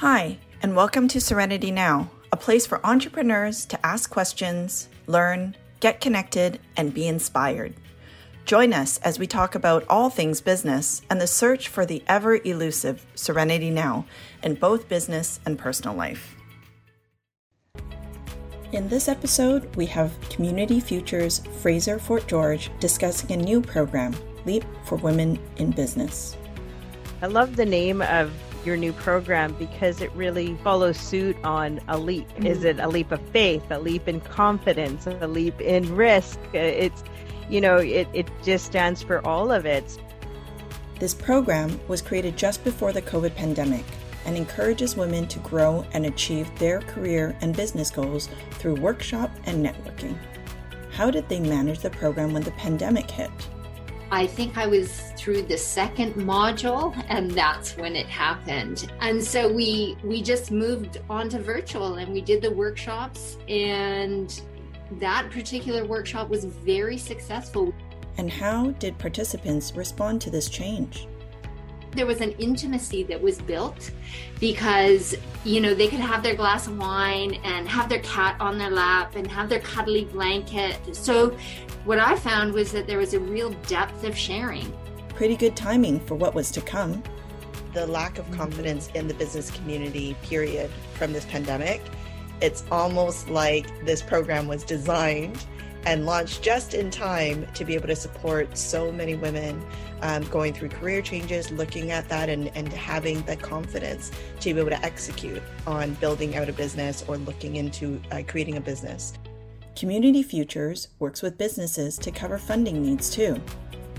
Hi, and welcome to Serenity Now, a place for entrepreneurs to ask questions, learn, get connected, and be inspired. Join us as we talk about all things business and the search for the ever elusive Serenity Now in both business and personal life. In this episode, we have Community Futures Fraser Fort George discussing a new program, Leap for Women in Business. I love the name of your new program because it really follows suit on a leap. Mm-hmm. Is it a leap of faith, a leap in confidence, a leap in risk? It's, you know, it, it just stands for all of it. This program was created just before the COVID pandemic and encourages women to grow and achieve their career and business goals through workshop and networking. How did they manage the program when the pandemic hit? I think I was through the second module and that's when it happened. And so we we just moved on to virtual and we did the workshops and that particular workshop was very successful. And how did participants respond to this change? there was an intimacy that was built because you know they could have their glass of wine and have their cat on their lap and have their cuddly blanket so what i found was that there was a real depth of sharing pretty good timing for what was to come the lack of confidence in the business community period from this pandemic it's almost like this program was designed and launched just in time to be able to support so many women um, going through career changes, looking at that and, and having the confidence to be able to execute on building out a business or looking into uh, creating a business. Community Futures works with businesses to cover funding needs too.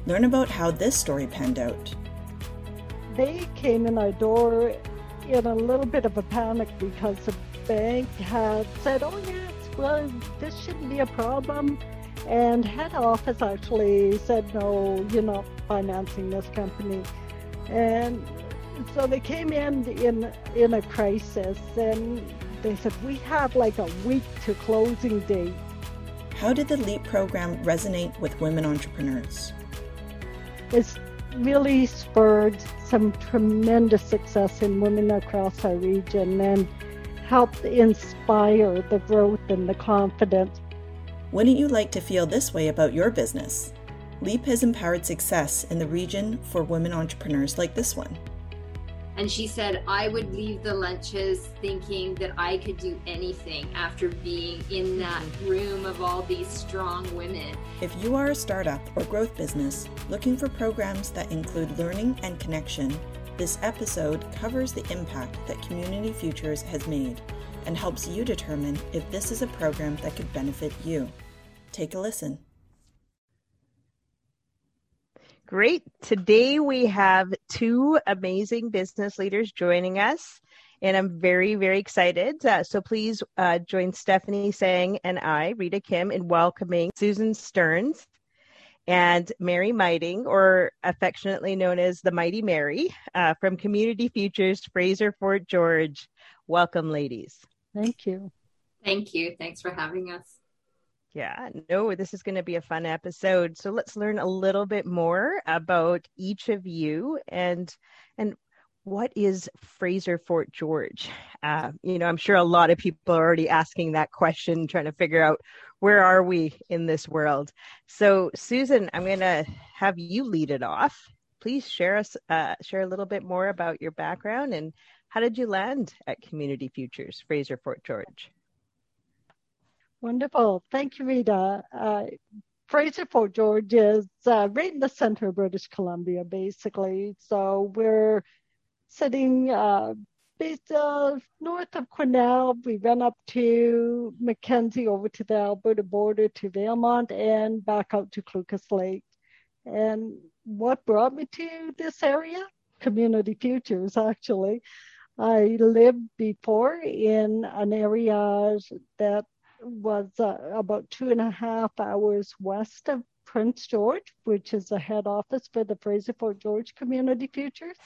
Learn about how this story panned out. They came in our door in a little bit of a panic because the bank had said, oh, yes, well, this shouldn't be a problem. And head office actually said, no, you're not financing this company. And so they came in in in a crisis and they said we have like a week to closing date how did the leap program resonate with women entrepreneurs? It's really spurred some tremendous success in women across our region and helped inspire the growth and the confidence. Wouldn't you like to feel this way about your business? LEAP has empowered success in the region for women entrepreneurs like this one. And she said, I would leave the lunches thinking that I could do anything after being in that room of all these strong women. If you are a startup or growth business looking for programs that include learning and connection, this episode covers the impact that Community Futures has made and helps you determine if this is a program that could benefit you. Take a listen. Great. Today we have two amazing business leaders joining us, and I'm very, very excited. Uh, so please uh, join Stephanie Sang and I, Rita Kim, in welcoming Susan Stearns and Mary Miting, or affectionately known as the Mighty Mary, uh, from Community Futures Fraser Fort George. Welcome, ladies. Thank you. Thank you. Thanks for having us. Yeah, no, this is going to be a fun episode. So let's learn a little bit more about each of you and and what is Fraser Fort George? Uh, you know, I'm sure a lot of people are already asking that question, trying to figure out where are we in this world. So, Susan, I'm going to have you lead it off. Please share us uh, share a little bit more about your background and how did you land at Community Futures Fraser Fort George? Wonderful. Thank you, Rita. Uh, Fraser Fort George is uh, right in the center of British Columbia, basically. So we're sitting uh, based uh, north of Quesnel. We went up to Mackenzie, over to the Alberta border to Valemount, and back out to Cluculz Lake. And what brought me to this area? Community Futures, actually. I lived before in an area that was uh, about two and a half hours west of Prince George, which is the head office for the Fraser Fort George Community Futures.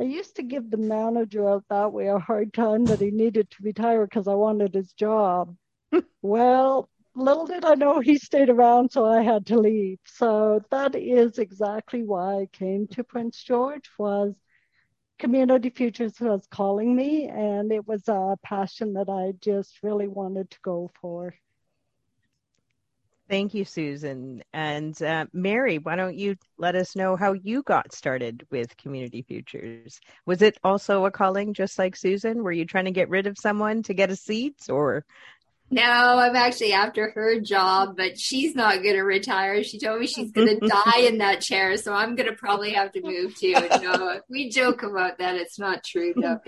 I used to give the manager out that way a hard time that he needed to retire because I wanted his job. well, little did I know he stayed around, so I had to leave. So that is exactly why I came to Prince George was Community Futures was calling me, and it was a passion that I just really wanted to go for. Thank you, Susan. And uh, Mary, why don't you let us know how you got started with Community Futures? Was it also a calling just like Susan? Were you trying to get rid of someone to get a seat or? No, I'm actually after her job, but she's not going to retire. She told me she's going to die in that chair, so I'm going to probably have to move too. No, we joke about that. It's not true though.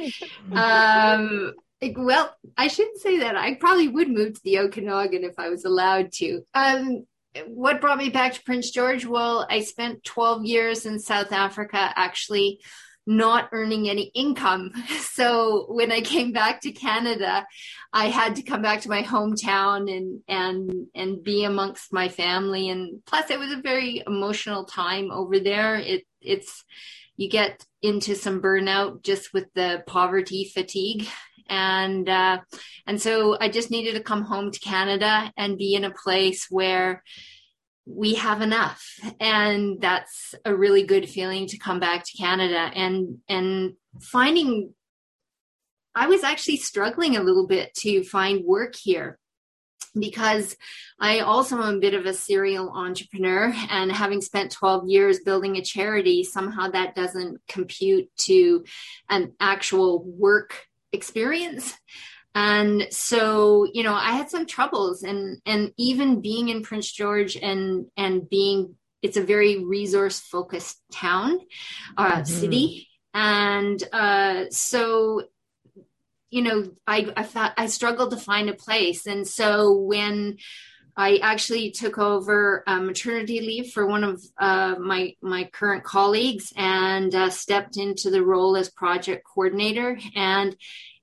Um, well, I shouldn't say that. I probably would move to the Okanagan if I was allowed to. Um, what brought me back to Prince George? Well, I spent 12 years in South Africa actually not earning any income. So when I came back to Canada, I had to come back to my hometown and and and be amongst my family and plus it was a very emotional time over there. It it's you get into some burnout just with the poverty fatigue and uh, and so I just needed to come home to Canada and be in a place where we have enough. And that's a really good feeling to come back to Canada and and finding I was actually struggling a little bit to find work here because I also am a bit of a serial entrepreneur and having spent 12 years building a charity, somehow that doesn't compute to an actual work experience and so you know i had some troubles and and even being in prince george and and being it's a very resource focused town uh mm-hmm. city and uh so you know i i thought i struggled to find a place and so when I actually took over uh, maternity leave for one of uh, my my current colleagues and uh, stepped into the role as project coordinator. And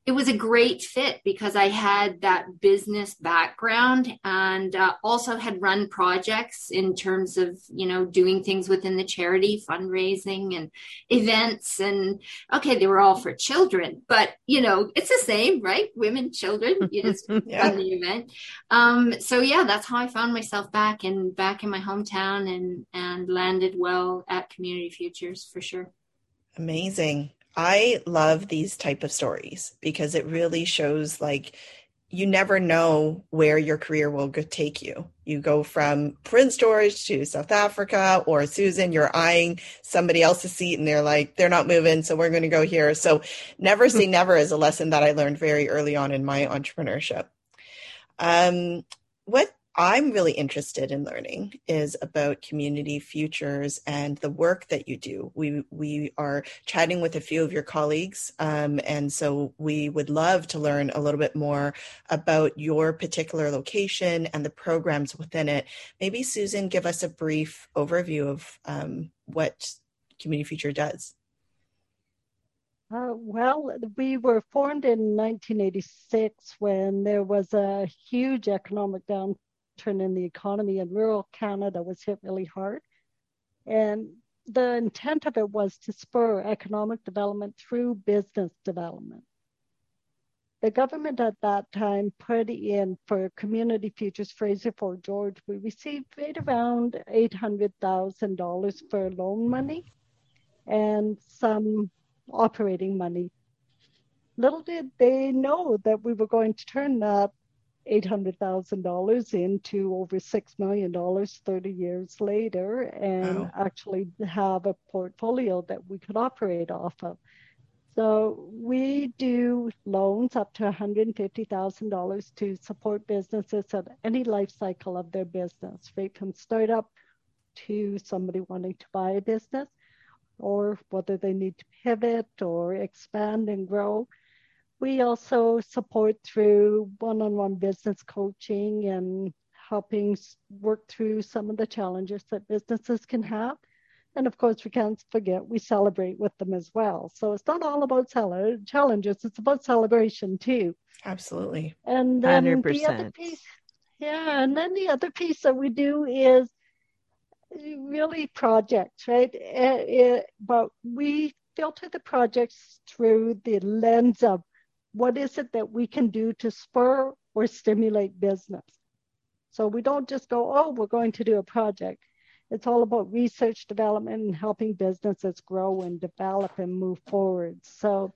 it was a great fit because I had that business background and uh, also had run projects in terms of, you know, doing things within the charity, fundraising and events. And okay, they were all for children, but, you know, it's the same, right? Women, children, you just yeah. run the event. Um, so yeah, that's how I found myself back in, back in my hometown and, and landed well at Community Futures for sure. Amazing. I love these type of stories because it really shows like you never know where your career will take you. You go from Prince George to South Africa, or Susan, you're eyeing somebody else's seat and they're like, they're not moving, so we're going to go here. So, never say never is a lesson that I learned very early on in my entrepreneurship. Um, what I'm really interested in learning is about community futures and the work that you do. We we are chatting with a few of your colleagues, um, and so we would love to learn a little bit more about your particular location and the programs within it. Maybe Susan, give us a brief overview of um, what Community Future does. Uh, well, we were formed in 1986 when there was a huge economic downturn downturn in the economy and rural Canada was hit really hard. And the intent of it was to spur economic development through business development. The government at that time put in for Community Futures Fraser Fort George, we received right around $800,000 for loan money and some operating money. Little did they know that we were going to turn that $800,000 into over $6 million 30 years later and wow. actually have a portfolio that we could operate off of. So we do loans up to $150,000 to support businesses at any life cycle of their business, right from startup to somebody wanting to buy a business or whether they need to pivot or expand and grow. We also support through one on one business coaching and helping work through some of the challenges that businesses can have. And of course, we can't forget we celebrate with them as well. So it's not all about challenges, it's about celebration too. Absolutely. And then 100%. the other piece, yeah, and then the other piece that we do is really projects, right? It, eh, it, eh, but we filter the projects through the lens of what is it that we can do to spur or stimulate business? So we don't just go, oh, we're going to do a project. it's all about research development and helping businesses grow and develop and move forward. So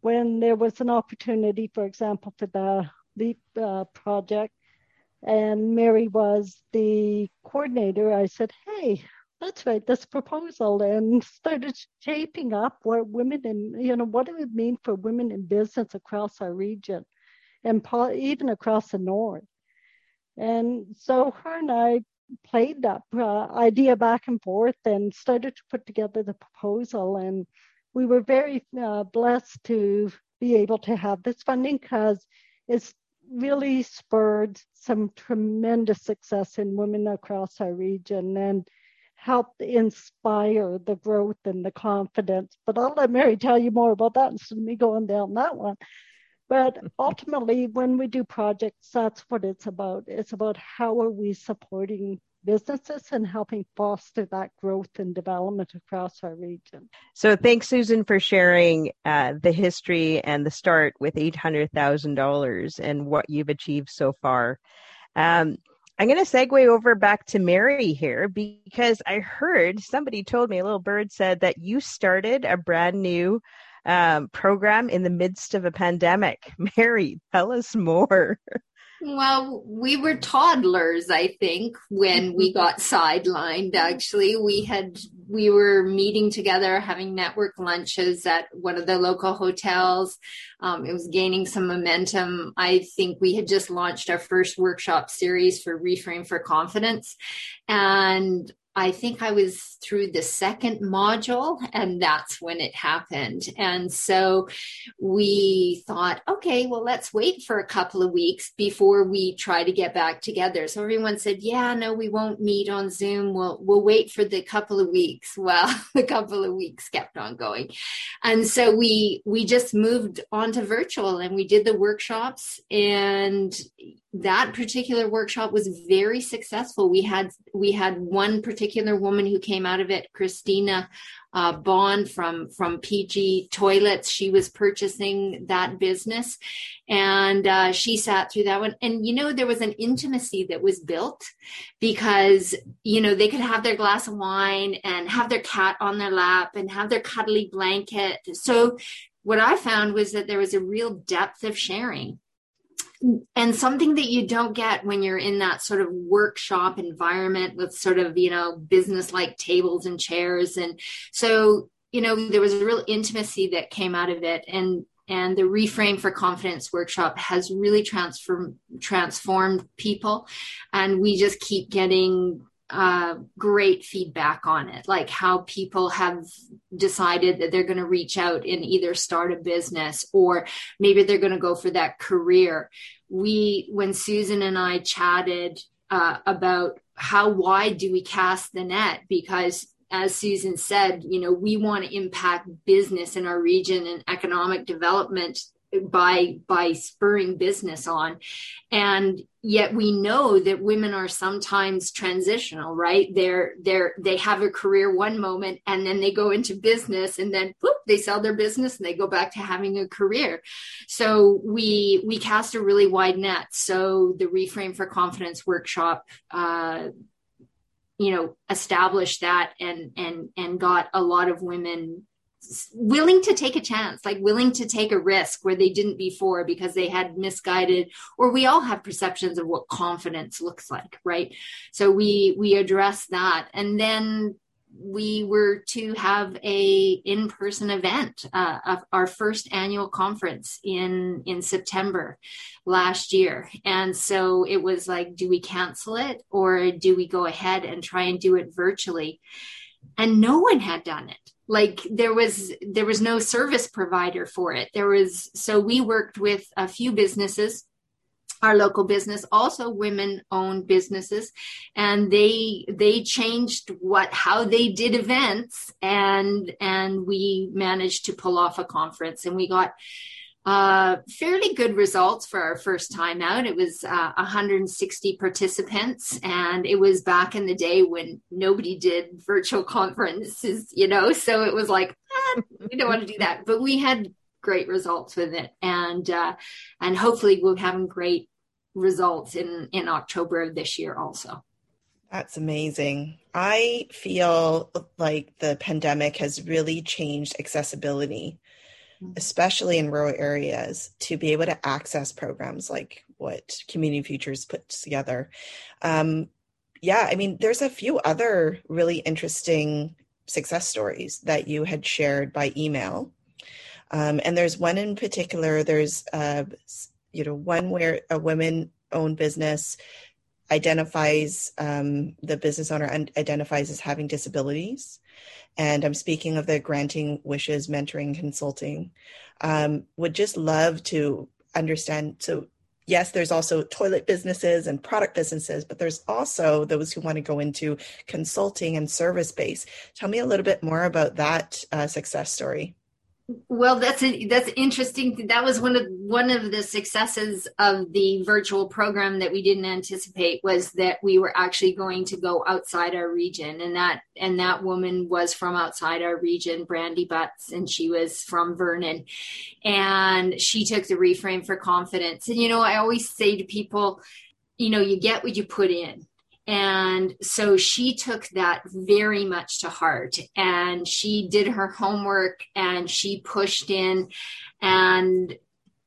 when there was an opportunity, for example, for the LEAP uh, project, and Mary was the coordinator, I said, hey, let's write this proposal and started shaping up what women and, you know, what it would mean for women in business across our region and even across the north. And so her and I played that uh, idea back and forth and started to put together the proposal. And we were very uh, blessed to be able to have this funding because it's really spurred some tremendous success in women across our region and helped inspire the growth and the confidence. But I'll let Mary tell you more about that instead of me going down that one. But ultimately, when we do projects, that's what it's about. It's about how are we supporting businesses and helping foster that growth and development across our region. So, thanks, Susan, for sharing uh, the history and the start with $800,000 and what you've achieved so far. Um, I'm going to segue over back to Mary here because I heard somebody told me, a little bird said that you started a brand new um, program in the midst of a pandemic. Mary, tell us more. Well, we were toddlers, I think, when we got sidelined. Actually, we had we were meeting together, having network lunches at one of the local hotels. Um, it was gaining some momentum. I think we had just launched our first workshop series for Reframe for Confidence, and I think I was through the second module, and that's when it happened. And so we thought, okay, well, let's wait for a couple of weeks before we try to get back together. So everyone said, yeah, no, we won't meet on Zoom. We'll we'll wait for the couple of weeks. Well, the couple of weeks kept on going, and so we we just moved on to virtual, and we did the workshops, and that particular workshop was very successful. We had we had one particular woman who came out of it, Christina uh, Bond from from PG Toilets. She was purchasing that business, and uh, she sat through that one. And you know, there was an intimacy that was built because you know they could have their glass of wine and have their cat on their lap and have their cuddly blanket. So what I found was that there was a real depth of sharing and something that you don't get when you're in that sort of workshop environment with sort of you know business like tables and chairs. And so you know there was a real intimacy that came out of it. And and the reframe for confidence workshop has really transformed transformed people. And we just keep getting uh, great feedback on it, like how people have decided that they're going to reach out and either start a business or maybe they're going to go for that career. We, when Susan and I chatted uh, about how wide do we cast the net, because as Susan said, you know, we want to impact business in our region and economic development by by spurring business on. And yet we know that women are sometimes transitional right? They're they're they have a career one moment and then they go into business and then whoop, they sell their business and they go back to having a career. So we we cast a really wide net. So the reframe for confidence workshop uh you know established that and and and got a lot of women willing to take a chance, like willing to take a risk where they didn't before because they had misguided, or we all have perceptions of what confidence looks like, right? So we we address that, and then we were to have a in-person event uh, of our first annual conference in in september last year. And so it was like do we cancel it or do we go ahead and try and do it virtually? And no one had done it like there was there was no service provider for it. There was so we worked with a few businesses our local business also women owned businesses and they they changed what how they did events and and we managed to pull off a conference and we got uh, fairly good results for our first time out. It was uh, 160 participants, and it was back in the day when nobody did virtual conferences, you know. So it was like ah, we don't want to do that, but we had great results with it, and uh, and hopefully we'll have great results in in October of this year also. That's amazing. I feel like the pandemic has really changed accessibility. Especially in rural areas, to be able to access programs like what Community Futures puts together. Um, yeah, I mean, there's a few other really interesting success stories that you had shared by email. Um, and there's one in particular, there's, uh, you know, one where a women owned business identifies um, the business owner and identifies as having disabilities. And i'm speaking of the granting wishes mentoring consulting. Um, would just love to understand so yes there's also toilet businesses and product businesses but there's also those who want to go into consulting and service base. Tell me a little bit more about that uh, success story well, that's a, that's interesting. That was one of one of the successes of the virtual program that we didn't anticipate was that we were actually going to go outside our region, and that and that woman was from outside our region, Brandy Butts, and she was from Vernon, and she took the reframe for confidence. And you know, I always say to people, you know, you get what you put in and so she took that very much to heart and she did her homework and she pushed in. And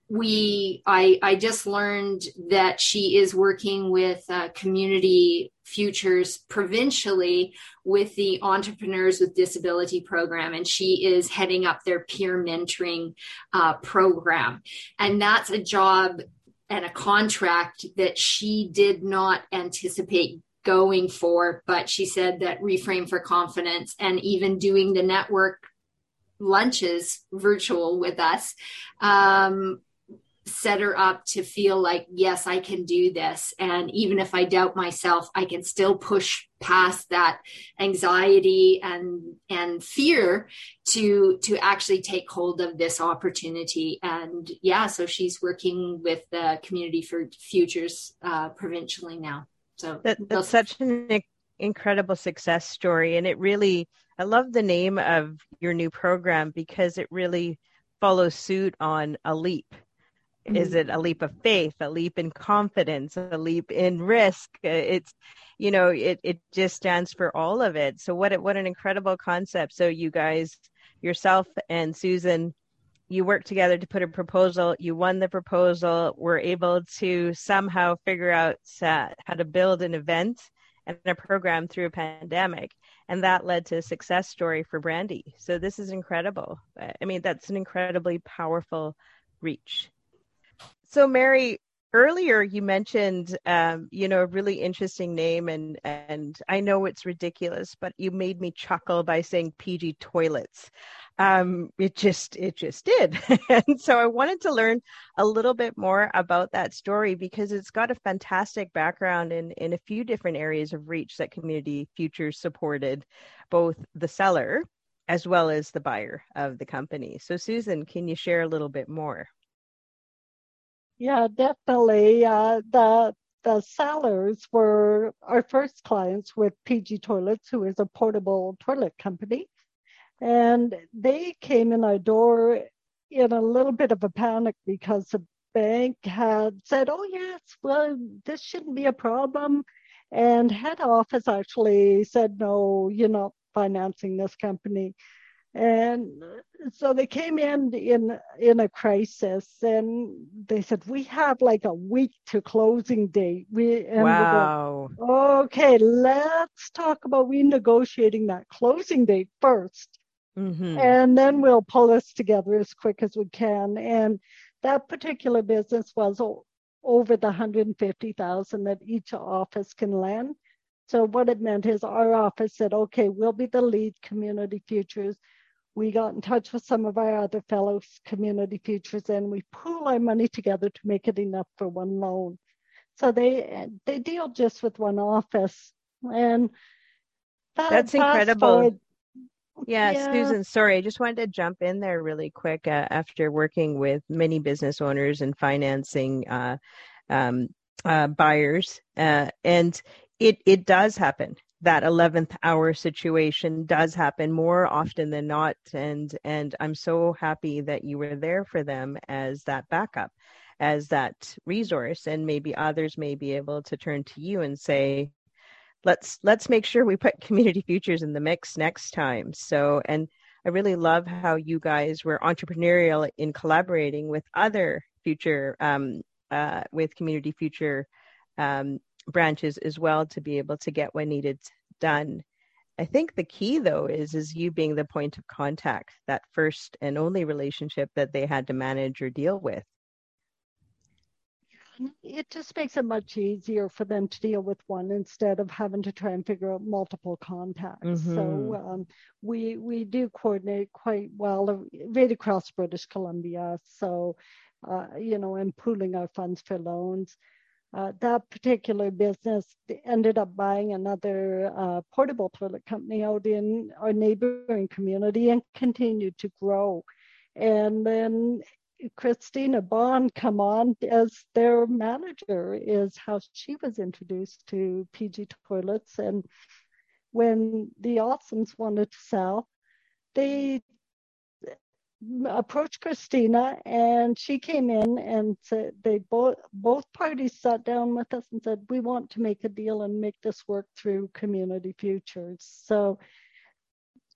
we i i just learned that she is working with uh, community futures provincially with the entrepreneurs with disability program and she is heading up their peer mentoring uh, program. And that's a job and a contract that she did not anticipate going for, but she said that reframe for confidence and even doing the network lunches virtual with us. Um, set her up to feel like yes i can do this and even if i doubt myself i can still push past that anxiety and and fear to to actually take hold of this opportunity and yeah so she's working with the community for futures uh, provincially now so that, that's such an incredible success story. And it really, I love the name of your new program because it really follows suit on a leap. Mm-hmm. Is it a leap of faith, a leap in confidence, a leap in risk? It's, you know, it, it just stands for all of it. So what, what an incredible concept. So you guys, yourself and Susan, you worked together to put a proposal you won the proposal were able to somehow figure out uh, how to build an event and a program through a pandemic and that led to a success story for brandy so this is incredible i mean that's an incredibly powerful reach so mary earlier you mentioned um, you know a really interesting name and and i know it's ridiculous but you made me chuckle by saying pg toilets. Um, it just it just did. And so i wanted to learn a little bit more about that story because it's got a fantastic background in in a few different areas of reach that community futures supported both the seller as well as the buyer of the company. So susan can you share a little bit more yeah definitely uh, the the sellers were our first clients with PG Toilets, who is a portable toilet company. And they came in our door in a little bit of a panic because the bank had said, oh, yes, well, this shouldn't be a problem. And head office actually said, no, you're not financing this company. And so they came in in in a crisis, and they said we have like a week to closing date. We and wow. okay, let's talk about renegotiating that closing date first. Mm-hmm. And then we'll pull this together as quick as we can. And that particular business was o- over the 150,000 that each office can lend. So what it meant is our office said, okay, we'll be the lead community futures. We got in touch with some of our other fellow community futures and we pool our money together to make it enough for one loan. So they they deal just with one office. And that, that's incredible. Forward, yeah, yeah, Susan, sorry, I just wanted to jump in there really quick uh, after working with many business owners and financing uh, um, uh, buyers. Uh, and it, it does happen. That 11th hour situation does happen more often than not. And, and I'm so happy that you were there for them as that backup, as that resource. And maybe others may be able to turn to you and say, let's let's make sure we put community futures in the mix next time. So and I really love how you guys were entrepreneurial in collaborating with other future um, uh, with community future um, branches as well to be able to get what needed done. I think the key though is is you being the point of contact, that first and only relationship that they had to manage or deal with. It just makes it much easier for them to deal with one instead of having to try and figure out multiple contacts. Mm-hmm. So um, we we do coordinate quite well right across British Columbia. So uh, you know, and pooling our funds for loans. Uh, that particular business ended up buying another uh, portable toilet company out in our neighboring community and continued to grow. And then Christina Bond come on as their manager is how she was introduced to PG Toilets. And when the Awesomes wanted to sell, they approached Christina and she came in and said they both both parties sat down with us and said we want to make a deal and make this work through community futures. So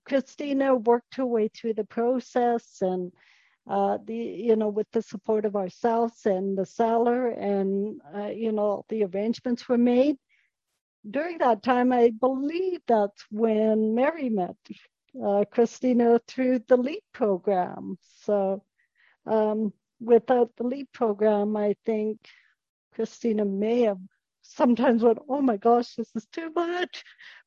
Christina worked her way through the process and uh, the you know with the support of ourselves and the seller and uh, you know the arrangements were made during that time i believe that's when mary met uh, Christina through the LEAP program. So um, without the LEAP program, I think Christina may have sometimes went, oh my gosh, this is too much.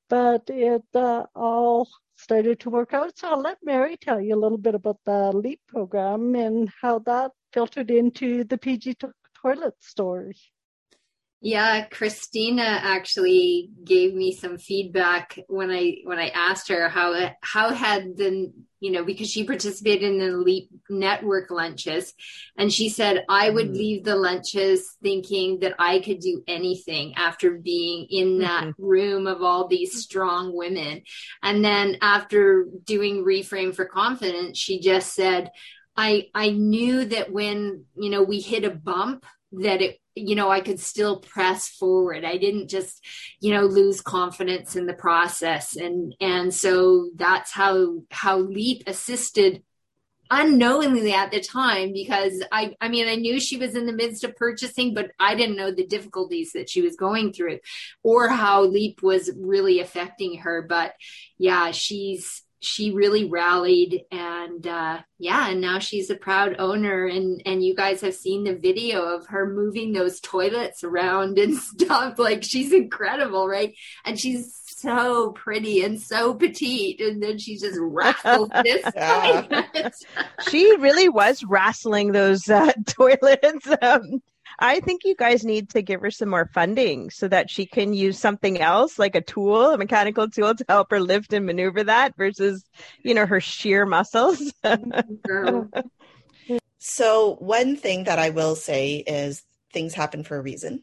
But it uh, all started to work out. So I'll let Mary tell you a little bit about the LEAP program and how that filtered into the PG to- toilet story. Yeah, Christina actually gave me some feedback when I when I asked her how how had the you know because she participated in the Leap Network lunches, and she said I would mm leave the lunches thinking that I could do anything after being in that mm-hmm. room of all these strong women, and then after doing reframe for confidence, she just said I I knew that when you know we hit a bump that it you know i could still press forward. I didn't just you know lose confidence in the process. And and so that's how how leap assisted unknowingly at the time because I I mean I knew she was in the midst of purchasing but I didn't know the difficulties that she was going through or how leap was really affecting her. But yeah she's she really rallied and uh, yeah and now she's a proud owner. And and you guys have seen the video of her moving those toilets around and stuff. Like she's incredible right? And she's so pretty and so petite. And then she just wrestled this she really was wrestling those uh, toilets um, I think you guys need to give her some more funding so that she can use something else, like a tool, a mechanical tool to help her lift and maneuver that versus, you know, her sheer muscles. so, one thing that I will say is things happen for a reason.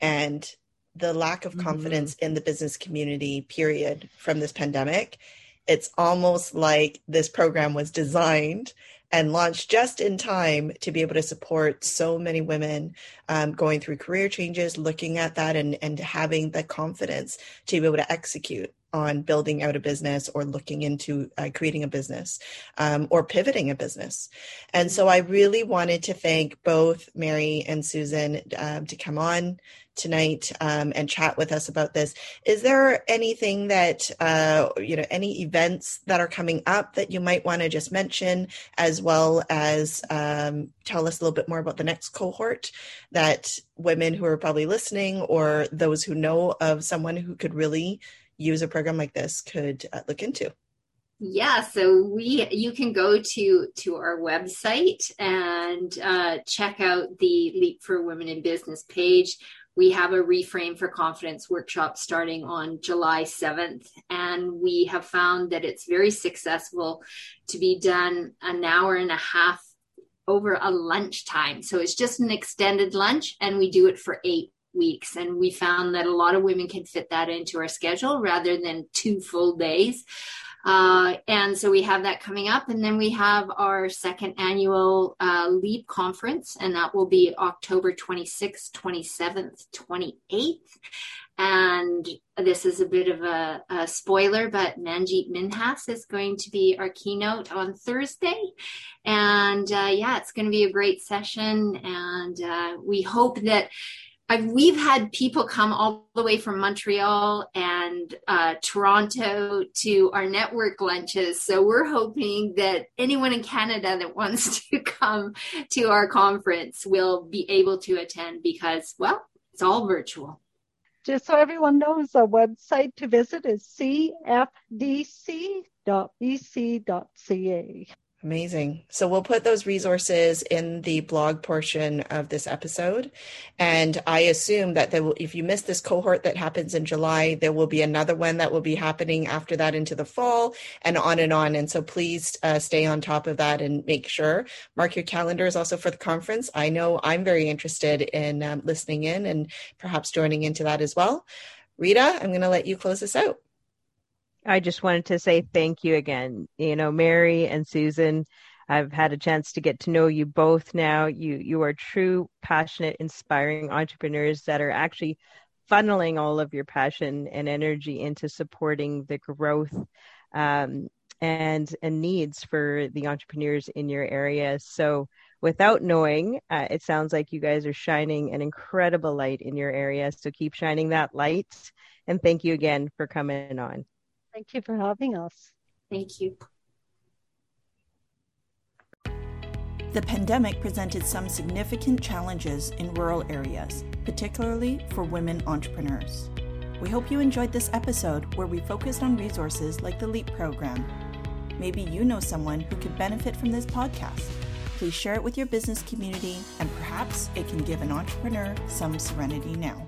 And the lack of mm-hmm. confidence mm-hmm. in the business community, period, from this pandemic, it's almost like this program was designed and launched just in time to be able to support so many women um, going through career changes, looking at that and, and having the confidence to be able to execute on building out a business or looking into uh, creating a business um, or pivoting a business. And so I really wanted to thank both Mary and Susan um, to come on tonight um, and chat with us about this. Is there anything that, uh, you know, any events that are coming up that you might want to just mention, as well as um, tell us a little bit more about the next cohort that women who are probably listening or those who know of someone who could really use a program like this could uh, look into? yeah so we you can go to to our website and uh, check out the leap for women in business page we have a reframe for confidence workshop starting on July 7th. And we have found that it's very successful to be done an hour and a half over a lunchtime. So it's just an extended lunch and we do it for eight weeks. And we found that a lot of women can fit that into our schedule rather than two full days. Uh, and so we have that coming up. And then we have our second annual uh, LEAP conference, and that will be October 26th, 27th, 28th. And this is a bit of a, a, spoiler, but Manjit Minhas is going to be our keynote on Thursday. And uh, yeah, it's going to be a great session. And uh, we hope that I've, we've had people come all the way from Montreal and uh, Toronto to our network lunches. So we're hoping that anyone in Canada that wants to come to our conference will be able to attend because, well, it's all virtual. Just so everyone knows, the website to visit is cfdc.bc.ca. Amazing. So we'll put those resources in the blog portion of this episode. And I assume that will, if you miss this cohort that happens in July, there will be another one that will be happening after that into the fall and on and on. And so please uh, stay on top of that and make sure. Mark your calendars also for the conference. I know I'm very interested in um, listening in and perhaps joining into that as well. Rita, I'm going to let you close this out. I just wanted to say thank you again. You know, Mary and Susan, I've had a chance to get to know you both now. You you are true, passionate, inspiring entrepreneurs that are actually funneling all of your passion and energy into supporting the growth um, and and needs for the entrepreneurs in your area. So without knowing, uh, it sounds like you guys are shining an incredible light in your area. So keep shining that light. And thank you again for coming on. Thank you for having us. Thank you. The pandemic presented some significant challenges in rural areas, particularly for women entrepreneurs. We hope you enjoyed this episode where we focused on resources like the LEAP program. Maybe you know someone who could benefit from this podcast. Please share it with your business community, and perhaps it can give an entrepreneur some serenity now.